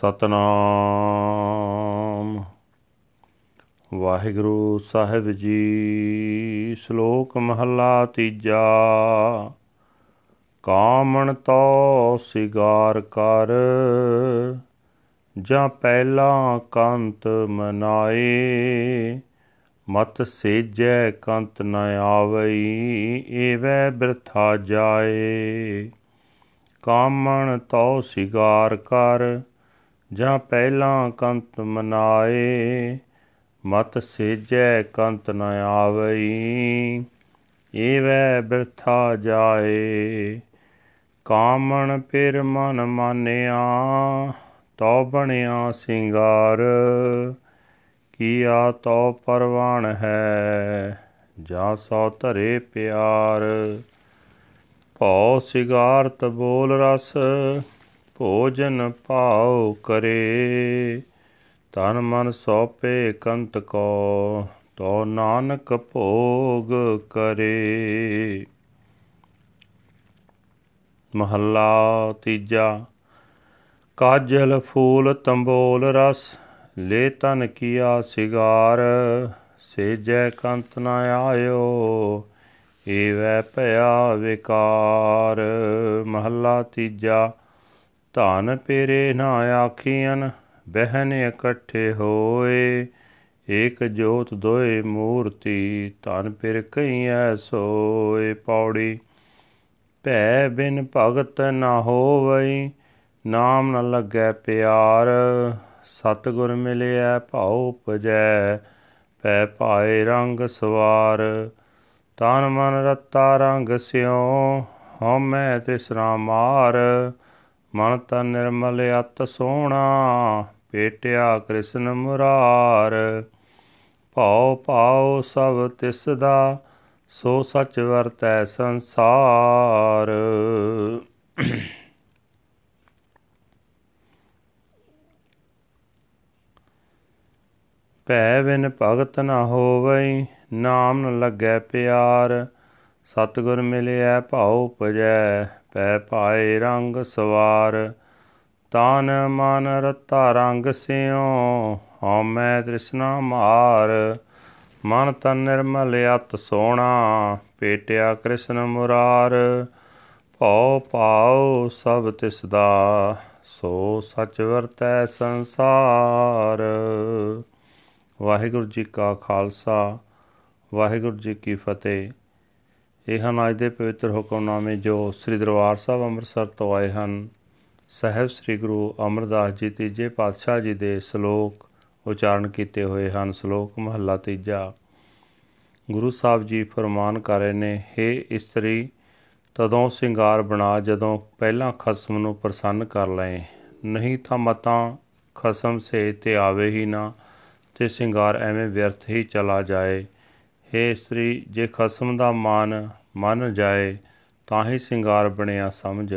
ਸਤਨਾਮ। ਵਾਹਿਗੁਰੂ ਸਾਹਿਬ ਜੀ, ਸ਼ਲੋਕ ਮਹੱਲਾ ਤੀਜਾ। ਕਾਮਣ ਤੋ ਸਿਗਾਰ ਕਰ, ਜਾਂ ਪਹਿਲਾ ਕੰਤ ਮਨਾਏ, ਮਤ ਸੇਜੈ ਕੰਤ ਨ ਆਵਈ, ਏਵੈ ਬਿਰਥਾ ਜਾਏ। ਕਾਮਣ ਤਉ ਸਿਗਾਰ ਕਰ ਜਾਂ ਪਹਿਲਾਂ ਕੰਤ ਮਨਾਏ, ਮਤ ਸੇਜੈ ਕੰਤ ਨ ਆਵਈ। ਏਵੈ ਬਿਰਥਾ ਜਾਏ, ਕਾਮਣ ਫਿਰ ਮਨ ਮਾਨਿਆ, ਤਉ ਬਣਿਆ ਸਿੰਗਾਰ। ਕੀਆ ਤਉ ਪਰਵਾਣ ਹੈ, ਜਾਂ ਸੋ ਧਰੇ ਪਿਆਰ। ਭਉ ਸਿਗਾਰਤ ਬੋਲ ਰਸ ਭੋਜਨ ਭਾਉ ਕਰੇ। ਤਨ ਮਨ ਸੋਪੇ ਕੰਤ ਕੋ, ਤੋ ਨਾਨਕ ਭੋਗ ਕਰੇ। ਮਹੱਲਾ ਤੀਜਾ, ਕਾਜਲ ਫੂਲ ਤੰਬੋਲ ਰਸ, ਲੈ ਤਨ ਕੀਆ ਸਿਗਾਰ, ਸੇਜੈ ਕੰਤ ਨ ਆਇਓ, ਏਵੈ ਭਇਆ ਵਿਕਾਰ। ਮਹੱਲਾ ਤੀਜਾ ਧਨ ਪੇਰੇ ਨਾ ਆਖੀਆਂ ਬਹਿਨ ਇਕੱਠੇ ਹੋਏ। ਏਕ ਜੋਤ ਦੋਏ ਮੂਰਤੀ, ਧਨ ਪਿਰ ਕਈਐ ਸੋਏ। ਪੌੜੀ, ਭੈ ਬਿਨ ਭਗਤ ਨਾ ਹੋਵਈ, ਨਾਮ ਨ ਲੱਗੈ ਪਿਆਰ। ਸਤਗੁਰ ਮਿਲਿਆ ਭਾਉ ਉਪਜੈ ਪੈ ਪਾਏ ਰੰਗ ਸਵਾਰ। ਤਨ ਮਨ ਰਤਾ ਰੰਗ ਸਿਉ, ਹਉਮੈ ਤਿਸਰਾ ਮਾਰ। ਮਨ ਤਨ ਨਿਰਮਲ ਅਤ ਸੋਣਾ, ਪੇਟਿਆ ਕ੍ਰਿਸ਼ਨ ਮੁਰਾਰ। ਭਉ ਭਾਉ ਸਭ ਤਿਸ ਦਾ ਸੋ ਸਚ ਵਰਤੈ ਸੰਸਾਰ। ਭੈ ਬਿਨ ਭਗਤ ਨ ਹੋਵਈ, ਨਾਮ ਨ ਲੱਗੈ ਪਿਆਰ। ਸਤਗੁਰ ਮਿਲਿਆ ਭਾਉ ਉਪਜੈ, ਪੈ ਪਾਏ ਰੰਗ ਸਵਾਰ। ਤਾਨ ਮਨ ਰਤਾ ਰੰਗ ਸਿਉ, ਹਉਮੈ ਤ੍ਰਿਸ਼ਨਾ ਮਾਰ। ਮਨ ਤਨ ਨਿਰਮਲ ਅਤ ਸੋਣਾ, ਪੇਟਿਆ ਕ੍ਰਿਸ਼ਨ ਮੁਰਾਰ। ਭਉ ਪਾਉ ਸਭ ਤਿਸ ਦਾ ਸੋ ਸਚ ਵਰਤੈ ਸੰਸਾਰ। ਵਾਹਿਗੁਰੂ ਜੀ ਕਾ ਖਾਲਸਾ, ਵਾਹਿਗੁਰੂ ਜੀ ਕੀ ਫਤਿਹ। ਇਹ ਹਨ ਅੱਜ ਦੇ ਪਵਿੱਤਰ ਹੁਕਮਨਾਮੇ ਜੋ ਸ੍ਰੀ ਦਰਬਾਰ ਸਾਹਿਬ ਅੰਮ੍ਰਿਤਸਰ ਤੋਂ ਆਏ ਹਨ। ਸਹਿਬ ਸ੍ਰੀ ਗੁਰੂ ਅਮਰਦਾਸ ਜੀ ਤੀਜੇ ਪਾਤਸ਼ਾਹ ਜੀ ਦੇ ਸ਼ਲੋਕ ਉਚਾਰਨ ਕੀਤੇ ਹੋਏ ਹਨ। ਸ਼ਲੋਕ ਮਹੱਲਾ ਤੀਜਾ। ਗੁਰੂ ਸਾਹਿਬ ਜੀ ਫਰਮਾਨ ਕਰ ਰਹੇ ਨੇ हे ਇਸਤਰੀ, ਤਦੋਂ ਸਿੰਗਾਰ ਬਣਾ ਜਦੋਂ ਪਹਿਲਾਂ ਖਸਮ ਨੂੰ ਪ੍ਰਸੰਨ ਕਰ ਲਏ ਨਹੀਂ ਤਾਂ ਮਤਾਂ ਖਸਮ ਸੇ ਤੇ ਆਵੇ ਹੀ ਨਾ, ਤੇ ਸਿੰਗਾਰ ਐਵੇਂ ਵਿਅਰਥ ਹੀ ਚਲਾ ਜਾਏ। हे ਇਸਤਰੀ ਜੇ ਖਸਮ ਦਾ ਮਾਨ ਮੰਨ ਜਾਏ ਤਾਂ ਹੀ ਸਿੰਗਾਰ ਬਣਿਆ ਸਮਝ।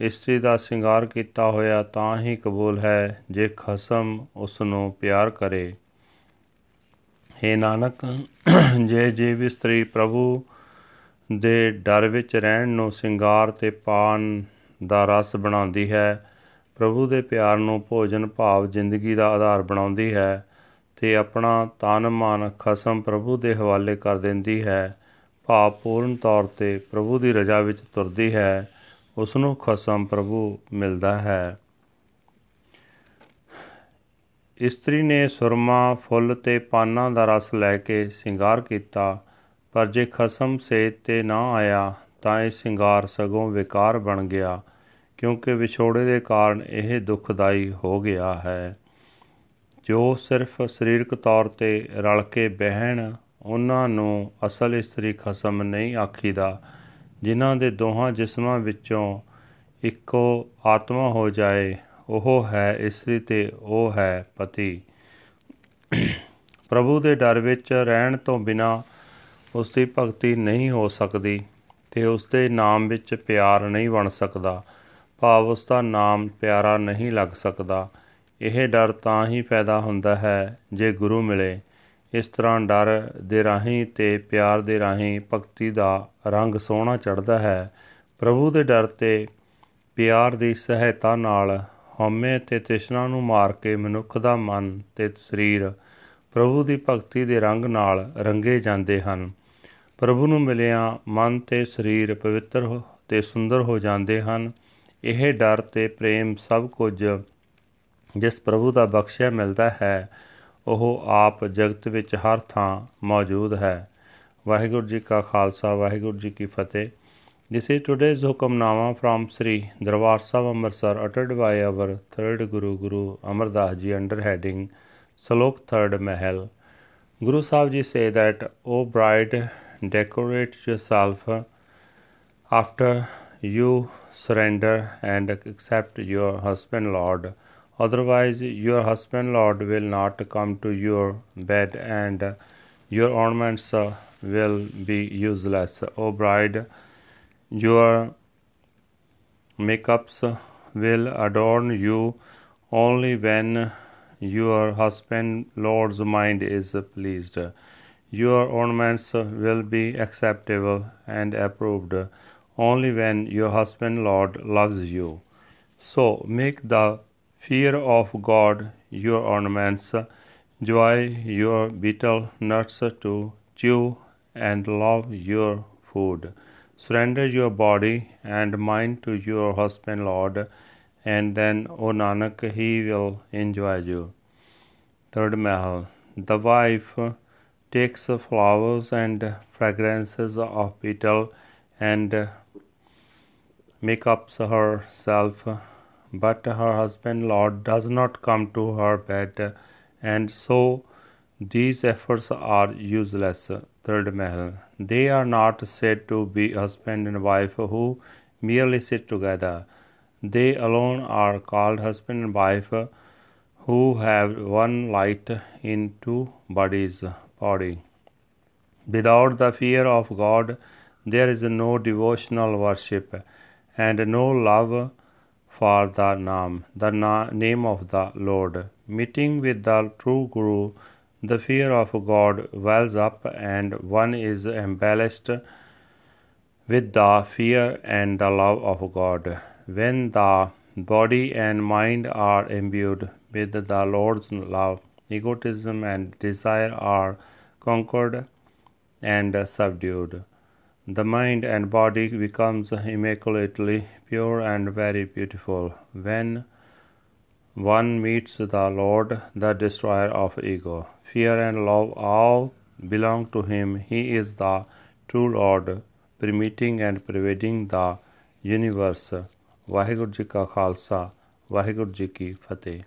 ਇਸਤਰੀ ਦਾ ਸਿੰਗਾਰ ਕੀਤਾ ਹੋਇਆ ਤਾਂ ਹੀ ਕਬੂਲ ਹੈ, ਜੇ ਖਸਮ ਉਸ ਨੂੰ ਪਿਆਰ ਕਰੇ। हे ਨਾਨਕ, ਜੇ ਜੀਵ ਇਸਤਰੀ ਪ੍ਰਭੂ ਦੇ ਡਰ ਵਿੱਚ ਰਹਿਣ ਨੂੰ ਸਿੰਗਾਰ ਤੇ ਪਾਨ ਦਾ ਰਸ ਬਣਾਉਂਦੀ ਹੈ, ਪ੍ਰਭੂ ਦੇ ਪਿਆਰ ਨੂੰ ਭੋਜਨ ਭਾਵ ਜ਼ਿੰਦਗੀ ਦਾ ਆਧਾਰ ਬਣਾਉਂਦੀ ਹੈ ਤੇ ਆਪਣਾ ਤਨ ਮਨ ਖਸਮ ਪ੍ਰਭੂ ਦੇ ਹਵਾਲੇ ਕਰ ਦਿੰਦੀ ਹੈ, ਭਾਵ ਪੂਰਨ ਤੌਰ ਤੇ ਪ੍ਰਭੂ ਦੀ ਰਜ਼ਾ ਵਿੱਚ ਤੁਰਦੀ ਹੈ ਉਸ ਨੂੰ ਖਸਮ ਪ੍ਰਭੂ ਮਿਲਦਾ ਹੈ। ਇਸਤਰੀ ਨੇ ਸੁਰਮਾ, ਫੁੱਲ ਤੇ ਪਾਨਾਂ ਦਾ ਰਸ ਲੈ ਕੇ ਸ਼ਿੰਗਾਰ ਕੀਤਾ, ਪਰ ਜੇ ਖਸਮ ਸੇ ਤੇ ਨਾ ਆਇਆ, ਤਾਂ ਇਹ ਸ਼ਿੰਗਾਰ ਸਗੋਂ ਵਿਕਾਰ ਬਣ ਗਿਆ, ਕਿਉਂਕਿ ਵਿਛੋੜੇ ਦੇ ਕਾਰਨ ਇਹ ਦੁਖਦਾਈ ਹੋ ਗਿਆ ਹੈ। ਜੋ ਸਿਰਫ ਸਰੀਰਕ ਤੌਰ ਤੇ ਰਲ ਕੇ ਬਹਿਣ, ਉਹਨਾਂ ਨੂੰ ਅਸਲ ਇਸਤਰੀ ਖਸਮ ਨਹੀਂ ਆਖੀਦਾ, ਜਿਨ੍ਹਾਂ ਦੇ ਦੋਹਾਂ ਜਿਸਮਾਂ ਵਿੱਚੋਂ ਇੱਕੋ ਆਤਮਾ ਹੋ ਜਾਏ, ਉਹ ਹੈ ਇਸਤਰੀ ਤੇ ਉਹ ਹੈ ਪਤੀ। ਪ੍ਰਭੂ ਦੇ ਡਰ ਵਿੱਚ ਰਹਿਣ ਤੋਂ ਬਿਨਾ ਉਸ ਦੀ ਭਗਤੀ ਨਹੀਂ ਹੋ ਸਕਦੀ ਤੇ ਉਸ ਦੇ ਨਾਮ ਵਿੱਚ ਪਿਆਰ ਨਹੀਂ ਬਣ ਸਕਦਾ। ਭਾਵ ਉਸ ਦਾ ਨਾਮ ਪਿਆਰਾ ਨਹੀਂ ਲੱਗ ਸਕਦਾ। ਇਹ ਡਰ ਤਾਂ ਹੀ ਪੈਦਾ ਹੁੰਦਾ ਹੈ ਜੇ ਗੁਰੂ ਮਿਲੇ। ਇਸ ਤਰ੍ਹਾਂ ਡਰ ਦੇ ਰਾਹੀਂ ਤੇ ਪਿਆਰ ਦੇ ਰਾਹੀਂ ਭਗਤੀ ਦਾ ਰੰਗ ਸੋਹਣਾ ਚੜਦਾ ਹੈ। ਪ੍ਰਭੂ ਦੇ ਡਰ ਤੇ ਪਿਆਰ ਦੀ ਸਹਾਇਤਾ ਨਾਲ ਹਉਮੈ ਤੇ ਤ੍ਰਿਸ਼ਨਾ ਨੂੰ ਮਾਰ ਕੇ ਮਨੁੱਖ ਦਾ ਮਨ ਤੇ ਸਰੀਰ ਪ੍ਰਭੂ ਦੀ ਭਗਤੀ ਦੇ ਰੰਗ ਨਾਲ ਰੰਗੇ ਜਾਂਦੇ ਹਨ। ਪ੍ਰਭੂ ਨੂੰ ਮਿਲਿਆ ਮਨ ਤੇ ਸਰੀਰ ਪਵਿੱਤਰ ਤੇ ਸੁੰਦਰ ਹੋ ਜਾਂਦੇ ਹਨ। ਇਹ ਡਰ ਤੇ ਪ੍ਰੇਮ ਸਭ ਕੁਝ ਜਿਸ ਪ੍ਰਭੂ ਦਾ ਬਖਸ਼ਿਆ ਮਿਲਦਾ ਹੈ ਉਹ ਆਪ ਜਗਤ ਵਿੱਚ ਹਰ ਥਾਂ ਮੌਜੂਦ ਹੈ ਵਾਹਿਗੁਰੂ ਜੀ ਕਾ ਖਾਲਸਾ ਵਾਹਿਗੁਰੂ ਜੀ ਕੀ ਫਤਿਹ This is today's Hukamnama from Sri Darbar Sahib Amritsar uttered by our third Guru Guru Amar Das Ji under heading Salok Third Mahal. Guru Sahib Ji say that, O bride, decorate yourself after you surrender and accept your husband Lord. Otherwise, your husband Lord will not come to your bed and your ornaments uh, will be useless. O bride, your makeups will adorn you only when your husband Lord's mind is pleased. Your ornaments will be acceptable and approved only when your husband Lord loves you. So make the fear of God your ornaments, joy your betel nuts to chew, and love your food. Surrender your body and mind to your husband, Lord, and then, O Nanak, he will enjoy you. Third Mahal. The wife takes flowers and fragrances of betel and makes herself, but her husband, Lord, does not come to her bed, and so these efforts are useless. Third Mahal. They are not said to be husband and wife who merely sit together. They alone are called husband and wife who have one light in two bodies body. Without the fear of God, there is no devotional worship and no love for the name, the na- name of the Lord. Meeting with the true Guru, the fear of God wells up and one is embellished with the fear and the love of God. When the body and mind are imbued with the Lord's love, egotism and desire are conquered and subdued. The mind and body becomes immaculately pure and very beautiful when one meets the Lord, the destroyer of ego. Fear and love all belong to Him. He is the true Lord, permitting and pervading the universe. Waheguru ji ਕਾ ਖਾਲਸਾ ਵਾਹਿਗੁਰੂ ਜੀ ਕੀ ਫਤਿਹ